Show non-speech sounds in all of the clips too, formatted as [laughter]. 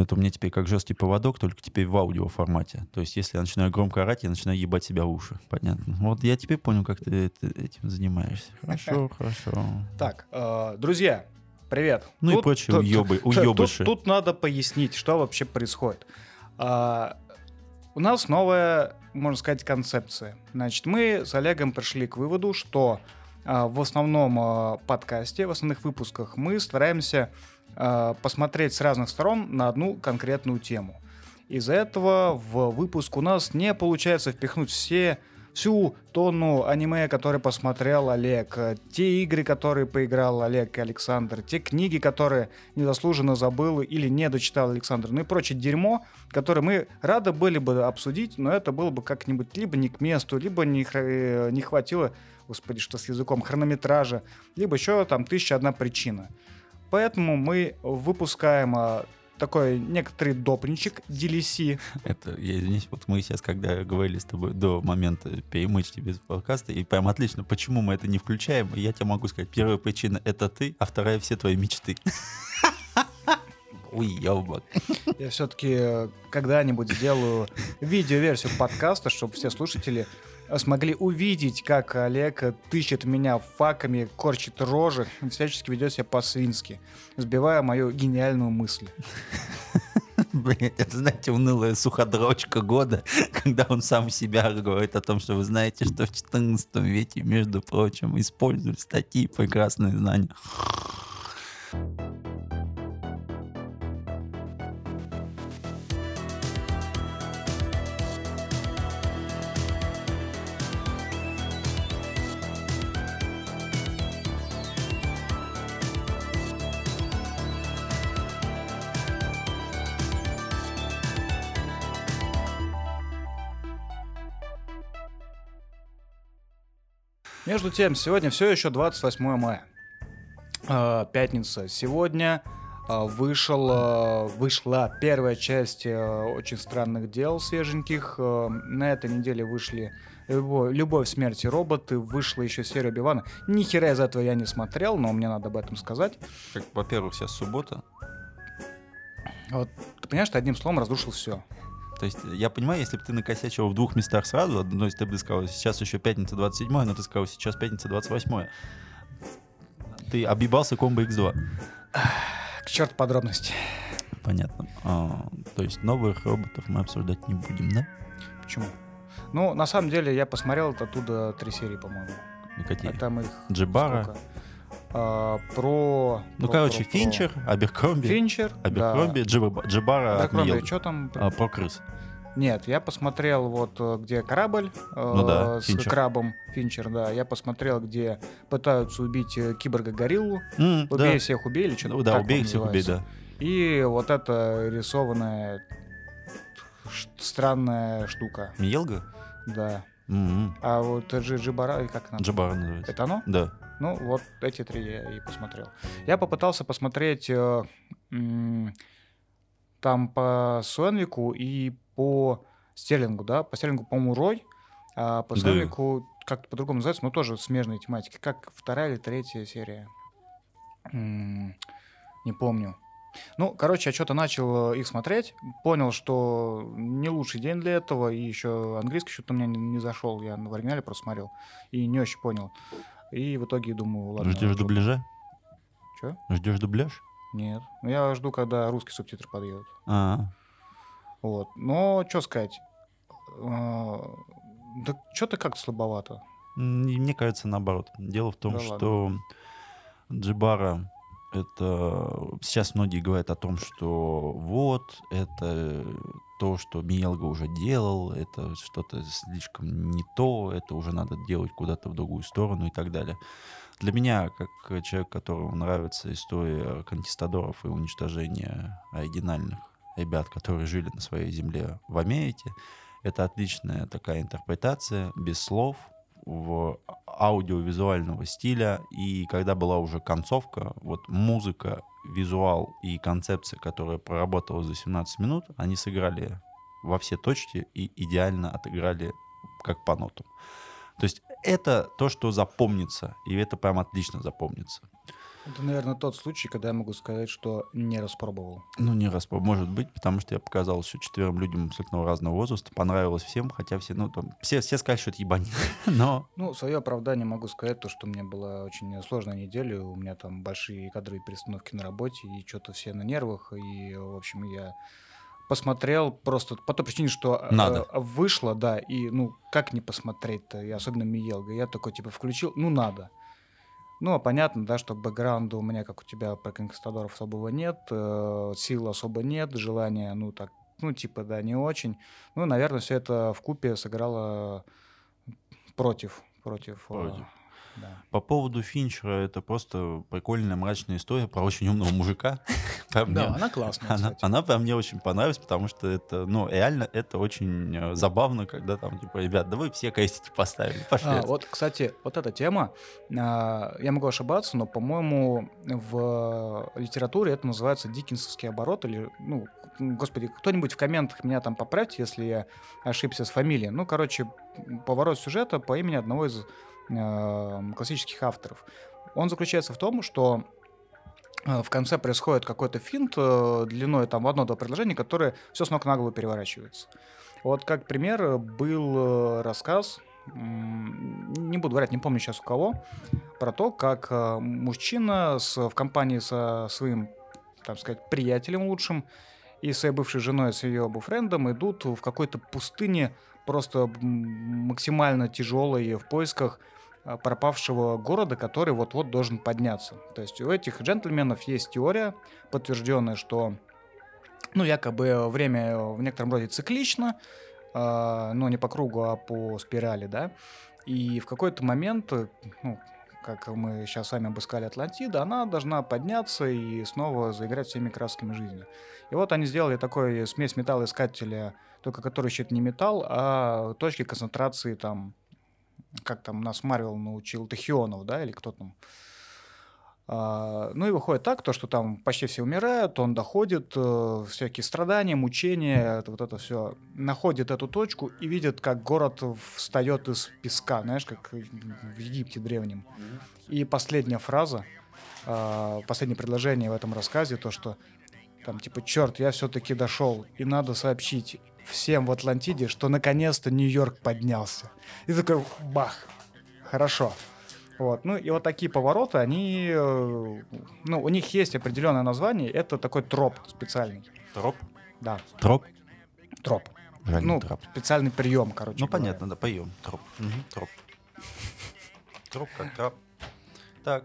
Это у меня теперь как жесткий поводок, только теперь в аудио формате. То есть, если я начинаю громко орать, я начинаю ебать себя в уши. Понятно. Вот я теперь понял, как ты этим занимаешься. Хорошо, хорошо. Так, э, друзья, привет. Ну и прочие [laughs] тут- уёбыши. Тут, надо пояснить, что вообще происходит. А, у нас новая, можно сказать, концепция. Значит, мы с Олегом пришли к выводу, что а, в основном подкасте, в основных выпусках мы стараемся а, посмотреть с разных сторон на одну конкретную тему. Из-за этого в выпуск у нас не получается впихнуть все всю тонну аниме, которые посмотрел Олег, э, те игры, которые поиграл Олег и Александр, те книги, которые незаслуженно забыл или не дочитал Александр, ну и прочее дерьмо, которое мы рады были бы обсудить, но это было бы как-нибудь либо не к месту, либо не, э, не хватило, господи, что с языком, хронометража, либо еще там тысяча одна причина. Поэтому мы выпускаем а, такой некоторый допничек DLC. Это, я извиняюсь, вот мы сейчас, когда говорили с тобой до момента перемычки без подкаста, и прям отлично, почему мы это не включаем, я тебе могу сказать, первая причина — это ты, а вторая — все твои мечты. Уебок. Я все-таки когда-нибудь сделаю видеоверсию подкаста, чтобы все слушатели э, смогли увидеть, как Олег тыщет меня факами, корчит рожи, всячески ведет себя по-свински, сбивая мою гениальную мысль. [laughs] Блять, это, знаете, унылая суходрочка года, [laughs] когда он сам себя говорит о том, что вы знаете, что в 14 веке, между прочим, использовали статьи прекрасные знания. Между тем, сегодня все еще 28 мая. Э, Пятница. Сегодня э, вышел, э, вышла первая часть э, очень странных дел свеженьких. Э, На этой неделе вышли Любовь, Любовь, смерть и роботы. Вышла еще серия Бивана. Ни хера из этого я не смотрел, но мне надо об этом сказать. Как, во-первых, сейчас суббота. Вот, ты понимаешь, ты одним словом разрушил все. То есть я понимаю, если бы ты накосячил в двух местах сразу, одно из ты бы сказал, сейчас еще пятница 27 но ты сказал, сейчас пятница 28 Ты объебался комбо X2. К черту подробности. Понятно. А, то есть новых роботов мы обсуждать не будем, да? Почему? Ну, на самом деле, я посмотрел оттуда три серии, по-моему. Ну, какие? А там их Джибара. сколько? А, про... Ну, про- короче, про- про- Финчер, Аберкромби, Финчер, Аберкромби, Джиба- Джибара, Аберкромби, что там? А, про крыс. Нет, я посмотрел вот, э, где корабль э, Ну да, с Финчер. крабом, Финчер, да. Я посмотрел, где пытаются убить э, киборга-гориллу. М, Убей да. всех, убей, или что-то Ну, да, убей всех, убей, называется. да. И вот эта рисованная странная штука, Миелга? да. М-м. А вот Джи Джибара, как она? Джибара называется. Это оно? Да. Ну, вот эти три я и посмотрел. Я попытался посмотреть э, м, там по Суэнвику и по Стерлингу, да? По Стерлингу, по-моему, Рой, а по Да. Суэнвику как-то по-другому называется, но тоже смежные тематики. Как вторая или третья серия? М, Не помню. Ну, короче, я что-то начал э, их смотреть, понял, что не лучший день для этого, и еще английский что-то у меня не, не зашел, я в оригинале просто смотрел, и не очень понял. И в итоге думаю, ладно. Ждешь дубляжа? Че? Ждешь дубляж? Нет. Ну, я жду, когда русский субтитр подъедут. А, Вот. Но, что сказать? А, Да что-то как-то слабовато. Мне кажется, наоборот. Дело в том, Да что Джибара это сейчас многие говорят о том, что вот это то, что Миелга уже делал, это что-то слишком не то, это уже надо делать куда-то в другую сторону и так далее. Для меня, как человек, которому нравится история конкистадоров и уничтожения оригинальных ребят, которые жили на своей земле в Америке, это отличная такая интерпретация, без слов, в аудиовизуального стиля. И когда была уже концовка, вот музыка, визуал и концепция, которая проработала за 17 минут, они сыграли во все точки и идеально отыграли как по нотам. То есть это то, что запомнится, и это прям отлично запомнится. Это, наверное, тот случай, когда я могу сказать, что не распробовал. Ну, не раз, может быть, потому что я показал еще четверым людям абсолютно разного возраста, понравилось всем, хотя все, ну, там, все, все сказали, что это ебань, [laughs] но... Ну, свое оправдание могу сказать, то, что мне была очень сложная неделя, у меня там большие кадры перестановки на работе, и что-то все на нервах, и, в общем, я посмотрел просто по той причине, что э, Надо. вышло, да, и, ну, как не посмотреть-то, и особенно Миелга, я такой, типа, включил, ну, надо. Ну, а понятно, да, что бэкграунда у меня, как у тебя, про конкистадоров особого нет, э, сил особо нет, желания, ну, так, ну, типа, да, не очень. Ну, наверное, все это в купе сыграло против, против, э, против. По поводу Финчера, это просто прикольная мрачная история про очень умного мужика. [laughs] да, она классная, она, она прям мне очень понравилась, потому что это, ну, реально, это очень э, забавно, когда там, типа, ребят, да вы все крестики поставили, пошли. А, вот, кстати, вот эта тема, а, я могу ошибаться, но, по-моему, в литературе это называется диккенсовский оборот, или, ну, господи, кто-нибудь в комментах меня там поправьте, если я ошибся с фамилией. Ну, короче, поворот сюжета по имени одного из э, классических авторов. Он заключается в том, что э, в конце происходит какой-то финт э, длиной там в одно-два предложения, которое все с ног на голову переворачивается. Вот как пример был рассказ, не буду говорить, не помню сейчас у кого, про то, как мужчина с, в компании со своим, так сказать, приятелем лучшим и своей бывшей женой, с ее буфрендом идут в какой-то пустыне просто максимально тяжелой в поисках пропавшего города, который вот-вот должен подняться. То есть у этих джентльменов есть теория, подтвержденная, что ну, якобы время в некотором роде циклично, э, но не по кругу, а по спирали, да. И в какой-то момент, ну, как мы сейчас с вами обыскали Атлантида, она должна подняться и снова заиграть всеми красками жизни. И вот они сделали такой смесь металлоискателя, только который еще не металл, а точки концентрации там как там нас Марвел научил, Тахионов, да, или кто там. А, ну и выходит так, то, что там почти все умирают, он доходит, э, всякие страдания, мучения, это, вот это все, находит эту точку и видит, как город встает из песка, знаешь, как в Египте древнем. И последняя фраза, э, последнее предложение в этом рассказе, то, что там типа, черт, я все-таки дошел, и надо сообщить всем в Атлантиде, что наконец-то Нью-Йорк поднялся. И такой, бах, хорошо. Вот. Ну и вот такие повороты, они, э, ну, у них есть определенное название, это такой троп специальный. Троп? Да. Троп? Троп. Жаль, ну, троп. специальный прием, короче. Ну, говоря. понятно, да, прием. Троп. Угу, троп. Троп как троп. Так.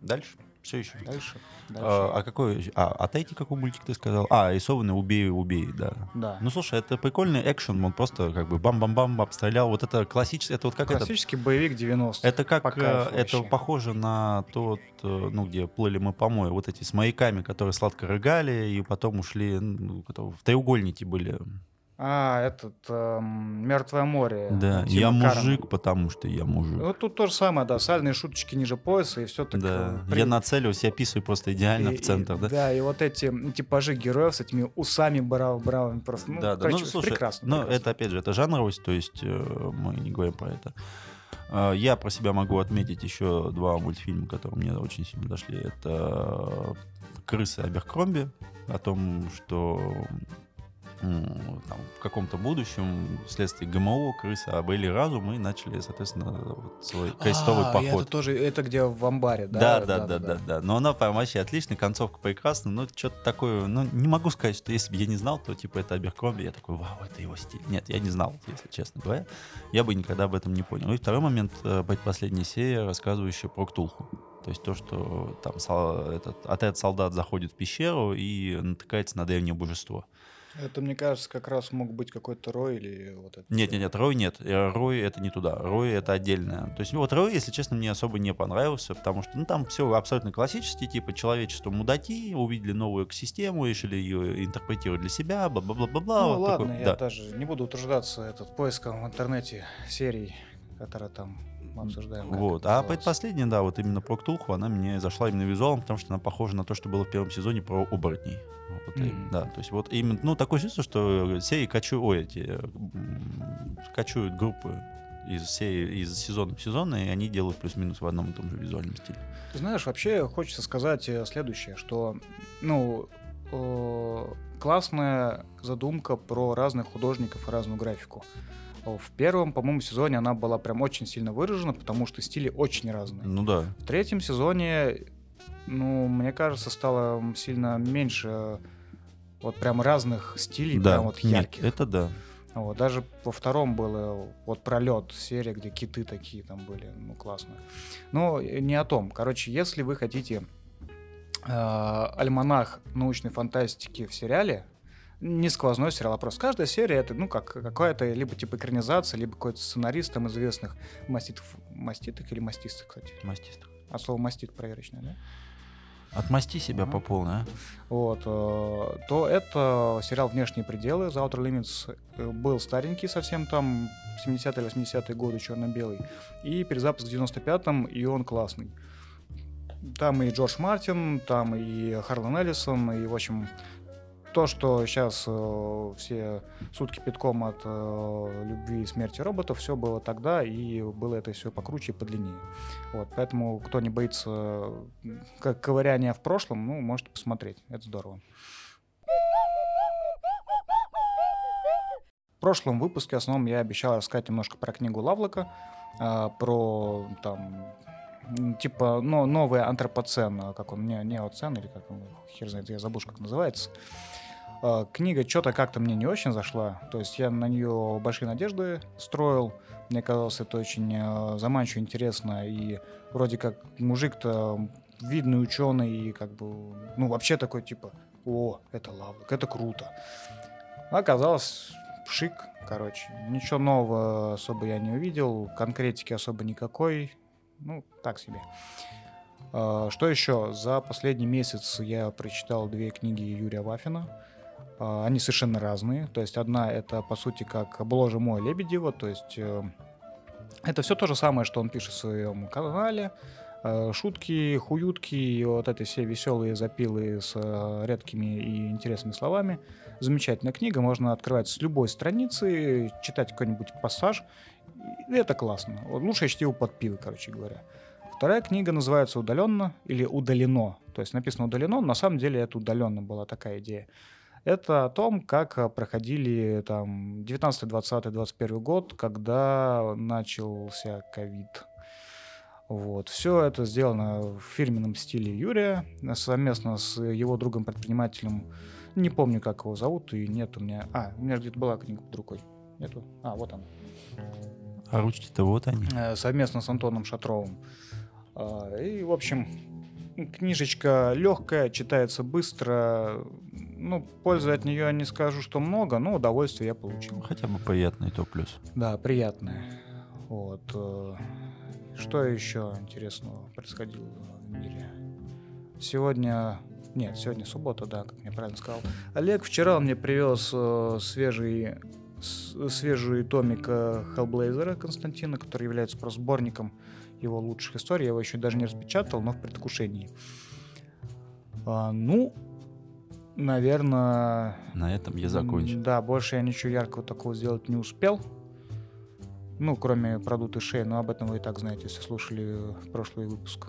Дальше. Все еще. Дальше. А, а какой? А, отойти какой мультик ты сказал? А, рисованный убей, убей, да. Да. Ну слушай, это прикольный экшен, он просто как бы бам-бам-бам обстрелял. Вот это классический, это вот как Классический это... боевик 90 Это как, э, это похоже на тот, э, ну где плыли мы по морю, вот эти с маяками, которые сладко рыгали и потом ушли, ну, в треугольники были. А, этот эм, Мертвое море. Да, Тима я мужик, потому что я мужик. Ну, тут то же самое, да, сальные шуточки ниже пояса, и все так. Да, при... я нацелюсь, я писаю просто идеально и, в центр, и, да? Да, и вот эти типажи героев с этими усами брав, бравыми просто, ну, да, да. короче, ну, слушай, прекрасно. Но прекрасно. это, опять же, это жанровость, то есть э, мы не говорим про это. Э, я про себя могу отметить еще два мультфильма, которые мне очень сильно дошли. Это «Крысы Аберкромби», о том, что там, в каком-то будущем вследствие ГМО крысы обрели разум и начали, соответственно, вот свой крестовый а, поход. Это тоже, это где в амбаре, да? Да, да, да, да, да. да. Но она прям вообще отличная, концовка прекрасная, но что-то такое, ну, не могу сказать, что если бы я не знал, то, типа, это Аберкромби, я такой, вау, это его стиль. Нет, я не знал, если честно говоря. Я бы никогда об этом не понял. И второй момент, э, последняя серия, рассказывающая про Ктулху. То есть то, что там этот отряд солдат заходит в пещеру и натыкается на древнее божество. Это, мне кажется, как раз мог быть какой-то Рой или вот это. Нет, нет, нет, Рой нет. Э, Рой это не туда. Рой это отдельное. То есть вот Рой, если честно, мне особо не понравился, потому что ну, там все абсолютно классический, типа человечество мудаки, увидели новую экосистему, решили ее интерпретировать для себя, бла-бла-бла-бла. Ну вот ладно, такой, я да. даже не буду утруждаться этот поиском в интернете серий которое там мы обсуждаем. Вот. А предпоследняя, да, вот именно про Ктулху, она мне зашла именно визуалом, потому что она похожа на то, что было в первом сезоне про оборотней. Вот, Мгм. да, то есть вот именно, ну, такое чувство, что серии качу, ой, эти, м, качуют группы из серии, из сезона в сезон, и они делают плюс-минус в одном и том же визуальном стиле. Ты знаешь, вообще хочется сказать э, следующее, что, ну, э, классная задумка про разных художников и разную графику. В первом, по-моему, сезоне она была прям очень сильно выражена, потому что стили очень разные. Ну да. В третьем сезоне, ну, мне кажется, стало сильно меньше э, вот прям разных стилей, да. прям вот Нет, ярких. это да. Вот, даже во втором было вот пролет серия, где киты такие там были, ну классно. Но не о том. Короче, если вы хотите э, альманах научной фантастики в сериале, не сквозной сериал, а просто каждая серия это ну как какая-то либо типа экранизация, либо какой-то сценарист там известных маститов, маститок или мастистых, кстати. Мастист. А слово мастит проверочное, да? Отмасти себя Ага. по полной, а? Вот, э, то это сериал «Внешние пределы». The Outer Limits э, был старенький совсем там, 70-е, 80-е годы, черно-белый. И перезапуск в 95-м, и он классный. Там и Джордж Мартин, там и Харлан Эллисон, и, в общем, то, что сейчас все сутки питком от э, любви и смерти роботов, все было тогда, и было это все покруче и подлиннее. Вот, поэтому, кто не боится как ковыряния в прошлом, ну, можете посмотреть. Это здорово. В прошлом выпуске, в основном, я обещал рассказать немножко про книгу Лавлока, а, про там типа но, новый антропоцен, а, как он, не, неоцен или как он, хер знает, я забыл, как называется. А, Книга что-то как-то мне не очень зашла, то есть я на нее большие надежды строил, мне казалось это очень э, заманчиво, интересно, и вроде как мужик-то видный ученый, и как бы, ну вообще такой типа, о, это Лавлок, это круто. Оказалось, пшик, короче, ничего нового особо я не увидел, конкретики особо никакой, ну, так себе. А, Что еще? За последний месяц я прочитал две книги Юрия Вафина. А, Они совершенно разные. То есть одна это, по сути, как «Боже мой, Лебедева», то есть э, это все то же самое, что он пишет в своем канале. Э, Шутки, хуютки, и вот эти все веселые запилы с э, редкими и интересными словами. Замечательная книга, можно открывать с любой страницы, читать какой-нибудь пассаж. Это классно. Вот лучшее чтиво под пиво, короче говоря. Вторая книга называется «Удаленно» или «Удалено». То есть написано «удалено», но на самом деле это «удаленно» была такая идея. Это о том, как э, проходили там 19, 20, 21 год, когда начался ковид. Вот. Все это сделано в фирменном стиле Юрия, совместно с его другом-предпринимателем. Не помню, как его зовут, и нет у меня... А, у меня где-то была книга под рукой. Нету? А, вот она. А ручки-то вот они. Э, совместно с Антоном Шатровым. А, И, в общем, книжечка легкая, читается быстро. Ну, пользы от нее не скажу, что много, но удовольствие я Ну, получил. хотя бы приятный то плюс. Да, приятное. Вот. э, Что еще интересного происходило в мире? Сегодня... Нет, сегодня суббота, да, как мне правильно сказал. Олег вчера он мне привез э, свежий, с- свежий томик э, Hellblazer Константина, который является просто сборником его лучших историй. Я его еще даже не распечатал, но в предвкушении. А, ну, наверное... На этом я закончу. М, Да, больше я ничего яркого такого сделать не успел. Ну, кроме продута шеи, но об этом вы и так знаете, если слушали прошлый выпуск.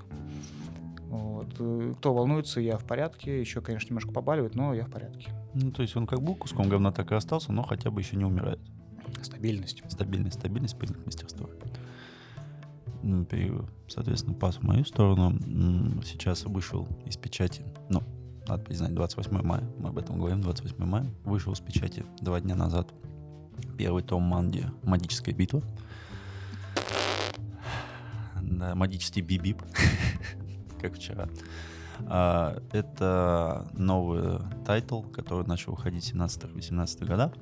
Вот. Э, Кто волнуется, я в порядке. Еще, конечно, немножко побаливает, но я в порядке. Ну, то есть он как был куском говна, так и остался, но хотя бы еще не умирает. Стабильность. Стабильность, стабильность, признак мастерства. Ну, Соответственно, пас в мою сторону. Сейчас вышел из печати, ну, надо признать, 28 мая, мы об этом говорим, 28 мая, вышел из печати два дня назад первый том манги «Магическая битва». Да, магический бибип, [laughs] как вчера. А, Это новый тайтл, который начал выходить в 17-18 годах.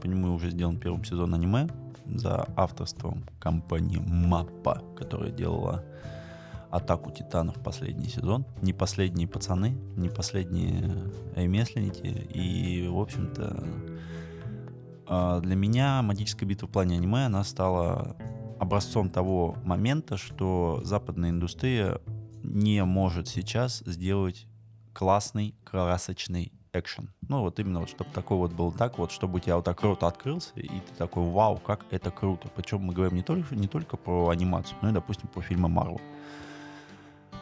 По нему уже сделан первый сезон аниме за авторством компании MAPPA, которая делала Атаку Титанов последний сезон. Не последние пацаны, не последние ремесленники. И, в общем-то, а, для меня магическая битва в плане аниме, она стала образцом того момента, что западная индустрия не может сейчас сделать классный, красочный экшен. Ну, вот именно вот, чтобы такой вот был так, вот, чтобы у тебя вот так рот открылся, и ты такой, вау, как это круто. Причем мы говорим не только, не только про анимацию, но и, допустим, про фильмы Марвел.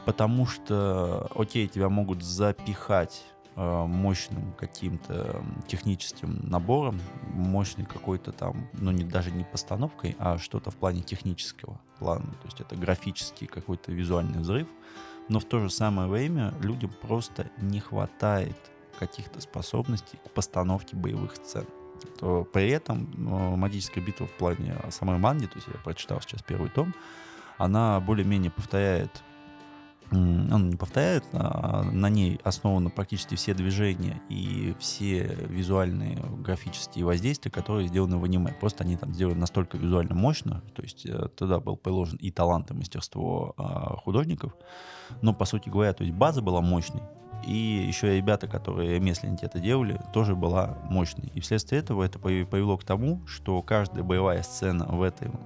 Потому что, окей, тебя могут запихать э, мощным каким-то техническим набором, мощной какой-то там, ну не даже не постановкой, а что-то в плане технического плана. То есть это графический какой-то визуальный взрыв. Но в то же самое время людям просто не хватает каких-то способностей к постановке боевых сцен. При этом ну, магическая битва в плане самой манги, то есть я прочитал сейчас первый том, она более-менее повторяет он не повторяет, а на ней основаны практически все движения и все визуальные графические воздействия, которые сделаны в аниме. Просто они там сделаны настолько визуально мощно, то есть э, туда был приложен и талант, и мастерство а, художников, но, по сути говоря, то есть база была мощной, и еще ребята, которые ремесленники это делали, тоже была мощной. И вследствие этого это привело к тому, что каждая боевая сцена в этом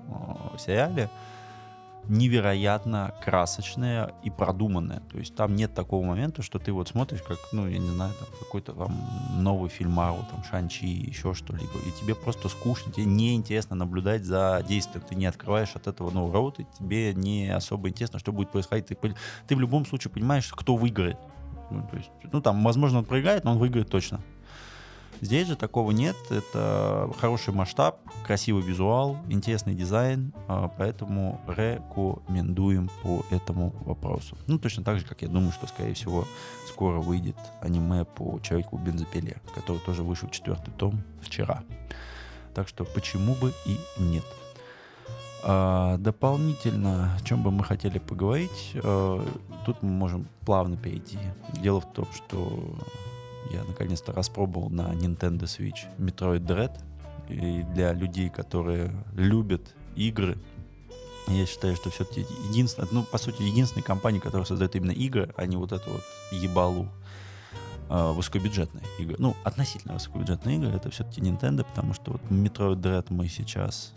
э, сериале невероятно красочная и продуманная. То есть там нет такого момента, что ты вот смотришь, как, ну, я не знаю, там какой-то там новый фильм Марвел, там Шанчи, еще что-либо, и тебе просто скучно, тебе неинтересно наблюдать за действием, ты не открываешь от этого новый рот, и тебе не особо интересно, что будет происходить. Ты, ты в любом случае понимаешь, кто выиграет. Ну, то есть, ну, там, возможно, он проиграет, но он выиграет точно. Здесь же такого нет. Это хороший масштаб, красивый визуал, интересный дизайн, а, поэтому рекомендуем по этому вопросу. Ну, точно так же, как я думаю, что, скорее всего, скоро выйдет аниме по Человеку бензопиле, который тоже вышел четвертый том вчера. Так что почему бы и нет. А, дополнительно, о чем бы мы хотели поговорить, а, тут мы можем плавно перейти. Дело в том, что я наконец-то распробовал на Nintendo Switch Metroid Dread. И для людей, которые любят игры, я считаю, что все-таки единственная, ну, по сути, единственная компания, которая создает именно игры, а не вот эту вот ебалу э, высокобюджетные игры. Ну, относительно высокобюджетные игры, это все-таки Nintendo, потому что вот Metroid Dread мы сейчас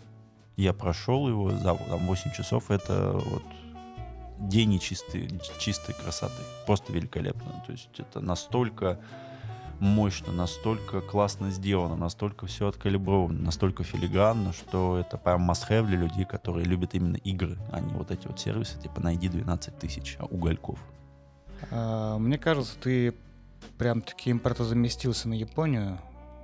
я прошел его за там, 8 часов. Это вот день чистой, чистой красоты. Просто великолепно. То есть это настолько мощно, настолько классно сделано, настолько все откалибровано, настолько филигранно, что это прям must-have для людей, которые любят именно игры, а не вот эти вот сервисы, типа найди 12 тысяч угольков. А, мне кажется, ты прям таки импортозаместился на Японию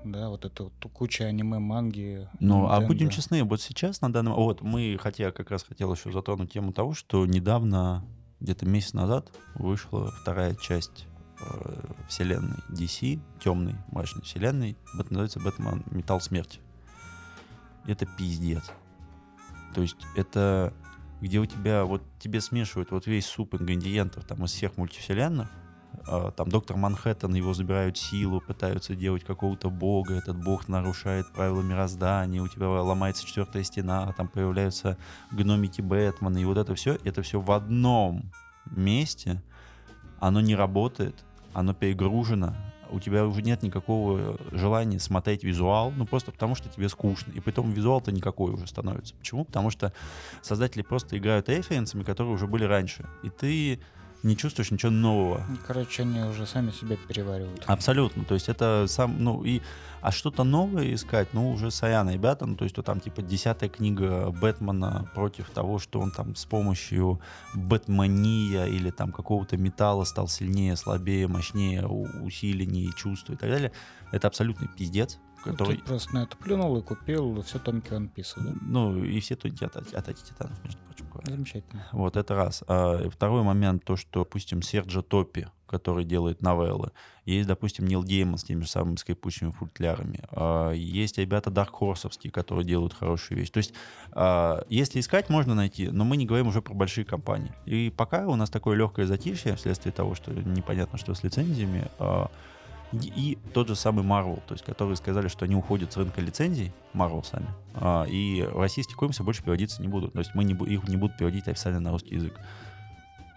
да, вот это вот куча аниме, манги. Ну, а будем честны, вот сейчас на данном... Вот мы, хотя как раз хотел еще затронуть тему того, что недавно, где-то месяц назад, вышла вторая часть э, вселенной DC, темной, мрачной вселенной. Называется Бэтмен Металл Смерти. Это пиздец. То есть это где у тебя, вот тебе смешивают вот весь суп ингредиентов там из всех мультивселенных, а, там доктор Манхэттен, его забирают силу, пытаются делать какого-то бога, этот бог нарушает правила мироздания, у тебя ломается четвертая стена, там появляются гномики Бэтмена, и вот это все, это все в одном месте, оно не работает, оно перегружено, у тебя уже нет никакого желания смотреть визуал, ну просто потому что тебе скучно. И потом визуал-то никакой уже становится. Почему? Потому что создатели просто играют референсами, которые уже были раньше. И ты не чувствуешь ничего нового. Короче, они уже сами себя переваривают. Абсолютно. То есть это сам, ну и, а что-то новое искать, ну уже сорян, ребята, ну то есть то там типа десятая книга Бэтмена против того, что он там с помощью бэтмания или там какого-то металла стал сильнее, слабее, мощнее, усиленнее чувства и так далее. Это абсолютный пиздец. Который... Ты просто на это плюнул и купил все томики One Piece, да? Ну, и все томики от, от Титанов, между. Замечательно. Вот, это раз. А, второй момент, то, что, допустим, Серджо Топи, который делает новеллы, есть, допустим, Нил Гейман с теми же самыми скрипучими футлярами, а, есть ребята Даркхорсовские, которые делают хорошие вещи. То есть, а, если искать, можно найти, но мы не говорим уже про большие компании. И пока у нас такое легкое затишье вследствие того, что непонятно, что с лицензиями, а, и тот же самый Marvel, то есть которые сказали, что они уходят с рынка лицензий, Marvel сами, а, и российские комиксы больше переводиться не будут. То есть мы не, их не будут переводить официально на русский язык.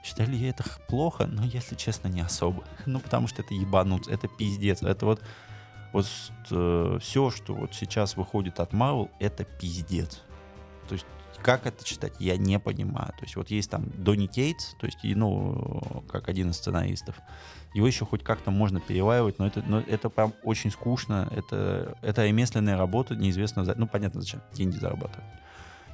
Считали я это плохо? Но, если честно, не особо. [laughs] Ну, потому что это ебануть, это пиздец. Это вот, вот э, все, что вот сейчас выходит от Marvel, это пиздец. То есть как это читать, я не понимаю. То есть вот есть там Донни Кейтс, то есть, ну, как один из сценаристов. Его еще хоть как-то можно переваривать, но это, но это прям очень скучно. Это, это ремесленная работа, неизвестно, за, ну, понятно, зачем, деньги зарабатывать.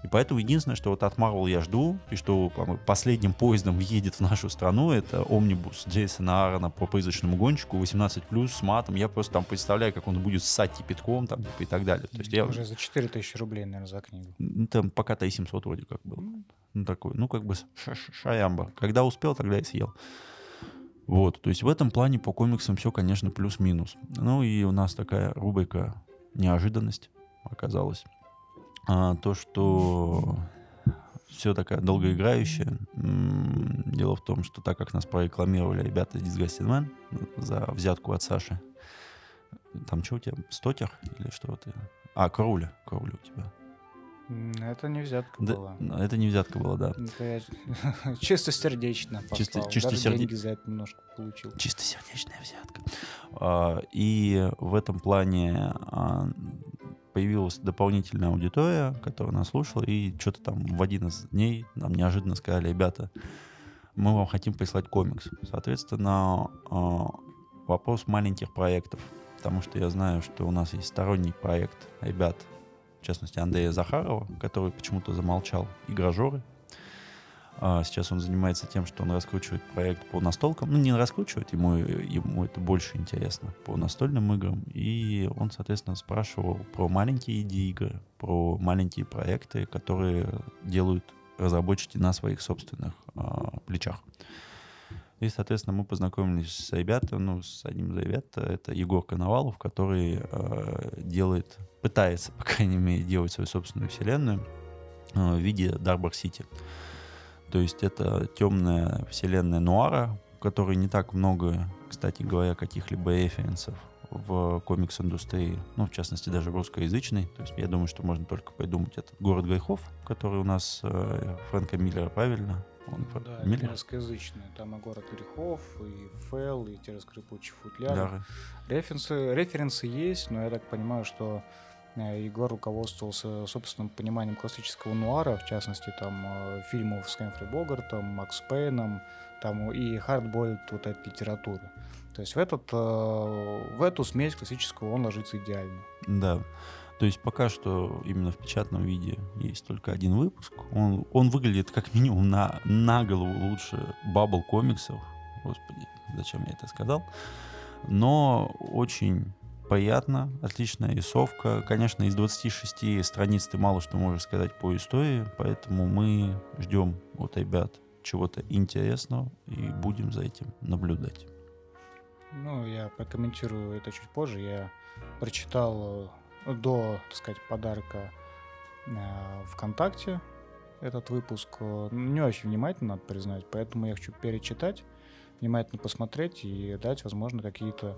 И поэтому единственное, что вот от Marvel я жду, и что последним поездом въедет в нашу страну, это омнибус Джейсона Аарона по призрачному гонщику 18+, с матом. Я просто там представляю, как он будет ссать кипятком там, типа, и так далее. То есть я... Уже за 4000 рублей, наверное, за книгу. Там пока 3700 вроде как было. Ну, такой, ну, как бы шаямба. Когда успел, тогда и съел. Вот, то есть в этом плане по комиксам все, конечно, плюс-минус. Ну и у нас такая рубрика неожиданность оказалась а, то, что все такая долгоиграющая. Дело в том, что так как нас прорекламировали ребята из Disgusting Man за взятку от Саши, там что у тебя, стотер или что ты? А, круля, круля у тебя. Это не взятка да, была. Это не взятка была, да. Это я [laughs] чисто. Чисто, чисто Даже серде... деньги за это немножко получил. Чисто сердечная взятка. А, и в этом плане а, появилась дополнительная аудитория, которая нас слушала, и что-то там в один из дней нам неожиданно сказали, ребята, мы вам хотим прислать комикс. Соответственно, а, вопрос маленьких проектов, потому что я знаю, что у нас есть сторонний проект ребят, в частности Андрея Захарова, который почему-то замолчал, игражоры, а сейчас он занимается тем, что он раскручивает проект по настолкам. Ну, не раскручивает, ему, ему это больше интересно, по настольным играм. И он, соответственно, спрашивал про маленькие идеи-игры, про маленькие проекты, которые делают разработчики на своих собственных а, плечах. И, соответственно, мы познакомились с ребятами, ну, с одним из ребят, это Егор Коновалов, который э, делает, пытается, по крайней мере, делать свою собственную вселенную э, в виде Dark City. То есть это темная вселенная Нуара, в которой не так много, кстати говоря, каких-либо референсов в комикс-индустрии, ну, в частности, даже русскоязычной. То есть я думаю, что можно только придумать этот «Город грехов», который у нас э, Фрэнка Миллера, правильно? Он ну, да, Миллер? русскоязычный. Там и «Город грехов», и «Фэл», и «Те раскрепучий футляр». Да. Референсы, референсы есть, но я так понимаю, что Э, Егор руководствовался собственным пониманием классического нуара, в частности, там, э, фильмов с Хэмфри Богартом, Макс Пейном, там, и хардбойлд вот этой литературы. То есть в, этот, э, в эту смесь классического он ложится идеально. Да. То есть пока что именно в печатном виде есть только один выпуск. Он, он выглядит как минимум на, на голову лучше бабл комиксов. Господи, зачем я это сказал? Но очень приятно, отличная рисовка. Конечно, из 26 страниц ты мало что можешь сказать по истории, поэтому мы ждем от ребят чего-то интересного и будем за этим наблюдать. Ну, я прокомментирую это чуть позже. Я прочитал э, до, так сказать, подарка э, ВКонтакте этот выпуск. Не очень внимательно, надо признать, поэтому я хочу перечитать, внимательно посмотреть и дать, возможно, какие-то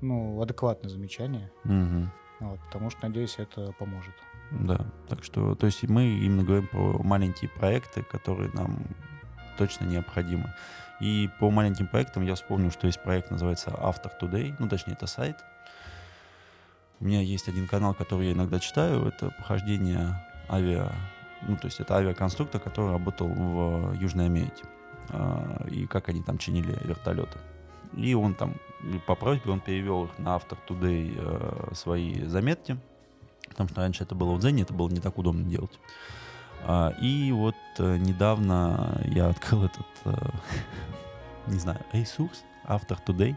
ну, адекватное замечание. Угу. Вот, потому что, надеюсь, это поможет. Да, так что, то есть мы именно говорим про маленькие проекты, которые нам точно необходимы. И по маленьким проектам я вспомнил, что есть проект, называется After Today, ну, точнее, это сайт. У меня есть один канал, который я иногда читаю, это похождение авиа, ну, то есть это авиаконструктор, который работал в Южной Америке. А, и как они там чинили вертолеты. И он там, по просьбе, он перевел их на After Today э, свои заметки, потому что раньше это было в Дзене, это было не так удобно делать. А, и вот э, недавно я открыл этот, э, [laughs] не знаю, ресурс After Today, а,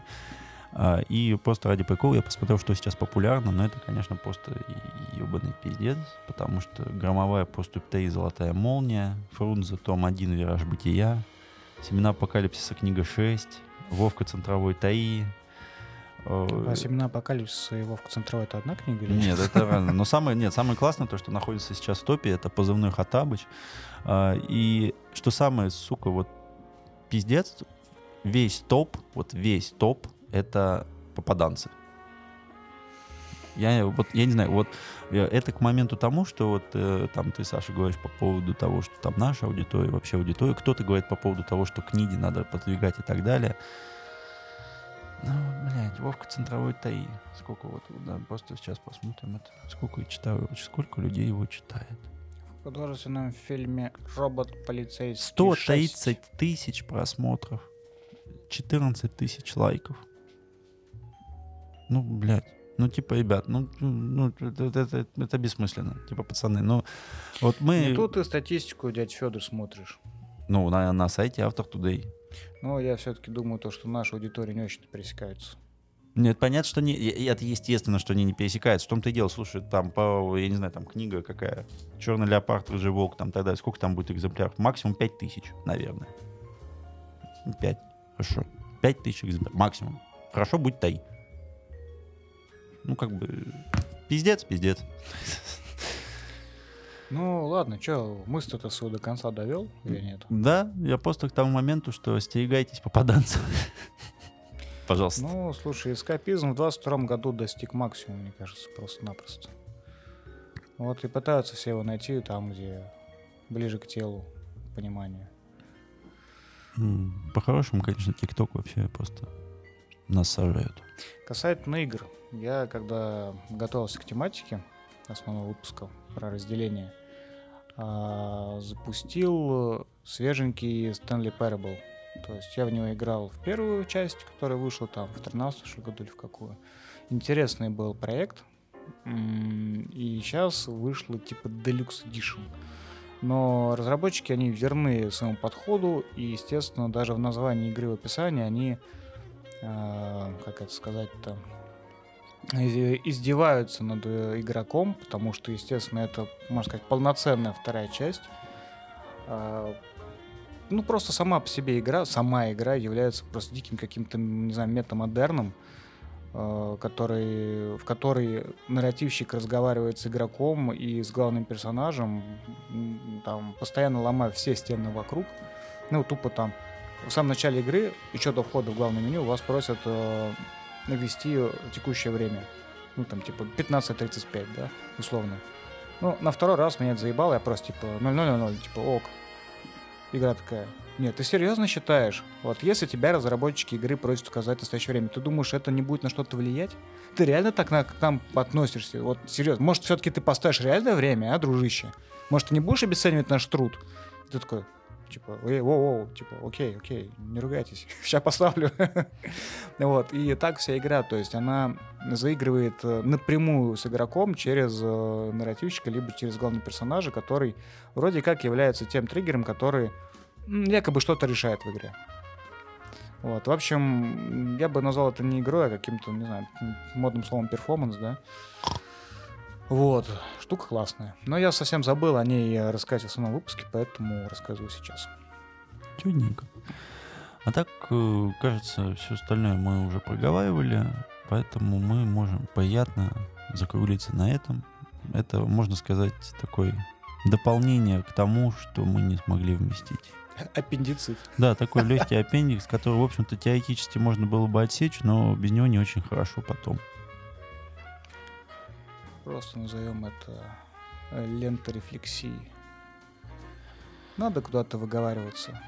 и просто ради прикола я посмотрел, что сейчас популярно, но это, конечно, просто ебаный пиздец, потому что громовая поступь 3, золотая молния, Фрунзе, том 1, вираж бытия, семена апокалипсиса, книга 6, Вовка центровой ТАИ. А «Семена апокалипсиса» и «Вовка центровой» — это одна книга? Или нет, это разное. Но самое, нет, самое классное, то, что находится сейчас в топе, это позывной Хатабыч. А, и что самое, сука, вот пиздец, весь топ, вот весь топ — это попаданцы. Я вот, я не знаю, вот э, это к моменту тому, что вот э, там ты, Саша, говоришь по поводу того, что там наша аудитория, вообще аудитория, кто-то говорит по поводу того, что книги надо продвигать и так далее. Ну, блядь, Вовка центровой ТАИ. Сколько вот, да, просто сейчас посмотрим это. Сколько я читаю, сколько людей его читает. В художественном фильме «Робот полицейский 130 тысяч просмотров. 14 тысяч лайков. Ну, блядь. Ну, типа, ребят, ну, ну это, это, это бессмысленно. Типа, пацаны, ну, вот мы... Ну, тут ты статистику, дядь Федор, смотришь. Ну, на, на сайте Автор Today. Ну, я все-таки думаю, то, что наша аудитория не очень пересекается. Нет, понятно, что не, это естественно, что они не пересекаются. В том-то и дело, слушай, там, по, я не знаю, там книга какая, Черный леопард, рыжий волк, там тогда сколько там будет экземпляров? Максимум 5 тысяч, наверное. 5, хорошо. 5 тысяч экземпляров, максимум. Хорошо, будет 3 ну, как бы, пиздец, пиздец. Ну, ладно, что, мысль-то свою до конца довел или нет? Да, я просто к тому моменту, что остерегайтесь попаданцев. Пожалуйста. Ну, слушай, эскапизм в 22 году достиг максимума, мне кажется, просто-напросто. Вот и пытаются все его найти там, где ближе к телу понимание. По-хорошему, конечно, ТикТок вообще просто нас сажают. Касательно игр, я когда готовился к тематике основного выпуска про разделение, а, запустил свеженький Stanley Parable. То есть я в него играл в первую часть, которая вышла там в 13 году или в какую. Интересный был проект. И сейчас вышло типа Deluxe Edition. Но разработчики, они верны своему подходу, и, естественно, даже в названии игры в описании они, э, как это сказать-то, издеваются над э, игроком, потому что, естественно, это, можно сказать, полноценная вторая часть. А, ну, просто сама по себе игра, сама игра является просто диким каким-то, не знаю, метамодерном, который, в которой нарративщик разговаривает с игроком и с главным персонажем, там, постоянно ломая все стены вокруг. Ну, тупо там в самом начале игры, еще до входа в главное меню, вас просят э, навести текущее время. Ну, там, типа, 15.35, да, условно. Ну, на второй раз меня это заебало, я просто, типа, 0.0.0, типа, ок. Игра такая, нет, ты серьезно считаешь? Вот если тебя разработчики игры просят указать настоящее время, ты думаешь, это не будет на что-то влиять? Ты реально так на, к нам относишься? Вот серьезно. Может, все-таки ты поставишь реальное время, а, дружище? Может, ты не будешь обесценивать наш труд? ты такой, типа, эй, воу, воу, типа, окей, окей, не ругайтесь, [laughs] сейчас поставлю. [laughs] вот, и так вся игра, то есть она заигрывает э, напрямую с игроком через э, нарративщика, либо через главного персонажа, который вроде как является тем триггером, который якобы что-то решает в игре. Вот, в общем, я бы назвал это не игрой, а каким-то, не знаю, модным словом перформанс, да. Вот, штука классная. Но я совсем забыл о ней рассказать в основном выпуске, поэтому рассказываю сейчас. Чудненько. А так, э, кажется, все остальное мы уже проговаривали, поэтому мы можем приятно закруглиться на этом. Это, можно сказать, такое дополнение к тому, что мы не смогли вместить. Аппендицит. Да, такой легкий аппендикс, который, в общем-то, теоретически можно было бы отсечь, но без него не очень хорошо потом. Просто назовем это э, лента рефлексии. Надо куда-то выговариваться.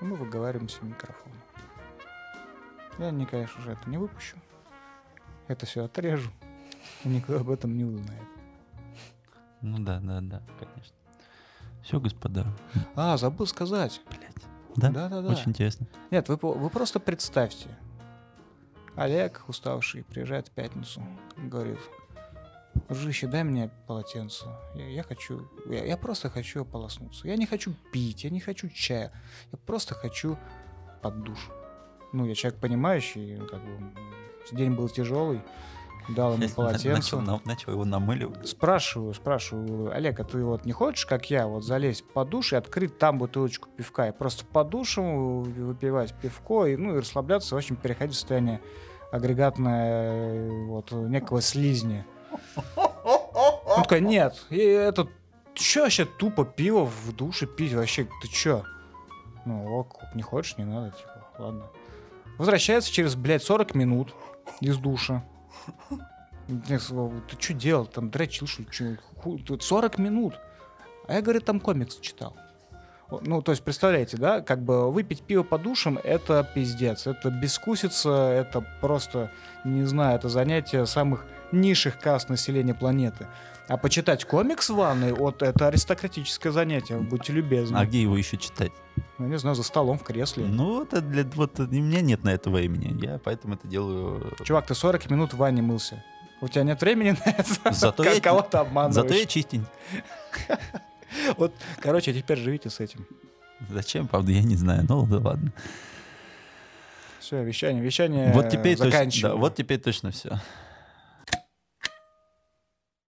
мы выговариваемся в микрофон. Я, не, конечно же, это не выпущу. Это все отрежу. И никто об этом не узнает. Ну да, да, да, конечно. Все, господа. А, забыл сказать. Блять. Да? Да, да, да. Очень интересно. Нет, вы, вы просто представьте. Олег, уставший, приезжает в пятницу, говорит, Дружище, дай мне полотенце. Я, я хочу, я, я просто хочу ополоснуться. Я не хочу пить, я не хочу чая. Я просто хочу под душ. Ну, я человек понимающий, как бы день был тяжелый, дал ему [laughs] полотенце. Начал, начал его намыливать. Спрашиваю, спрашиваю, Олег, а ты вот не хочешь, как я, вот залезть под душ и открыть там бутылочку пивка, и просто под душем выпивать пивко, и, ну, и расслабляться, в общем, переходить в состояние агрегатное э, вот некого слизня. Он такой, нет, и этот, чё вообще тупо пиво в душе пить вообще, ты чё? Ну, ок, не хочешь, не надо, типа, ладно. Возвращается через, блядь, 40 минут из душа. Ты что делал? Там дрочил, что ли? 40 минут. А я, говорит, там комикс читал. Ну, то есть, представляете, да, как бы выпить пиво по душам — это пиздец. Это бескусица, это просто, не знаю, это занятие самых низших каст населения планеты. А почитать комикс в ванной, вот это аристократическое занятие, будьте любезны. А где его еще читать? Ну, не знаю, за столом, в кресле. Ну, это для, вот, у меня нет на это времени. Я поэтому это делаю... Чувак, ты 40 минут в ванне мылся. У тебя нет времени на это? Зато Как я- кого-то обманываешь. Зато я чистенький. [laughs] Вот, короче, теперь живите с этим. Зачем, правда, я не знаю. Ну, да ладно. Все, вещание, вещание вот теперь точно, да, вот теперь точно все.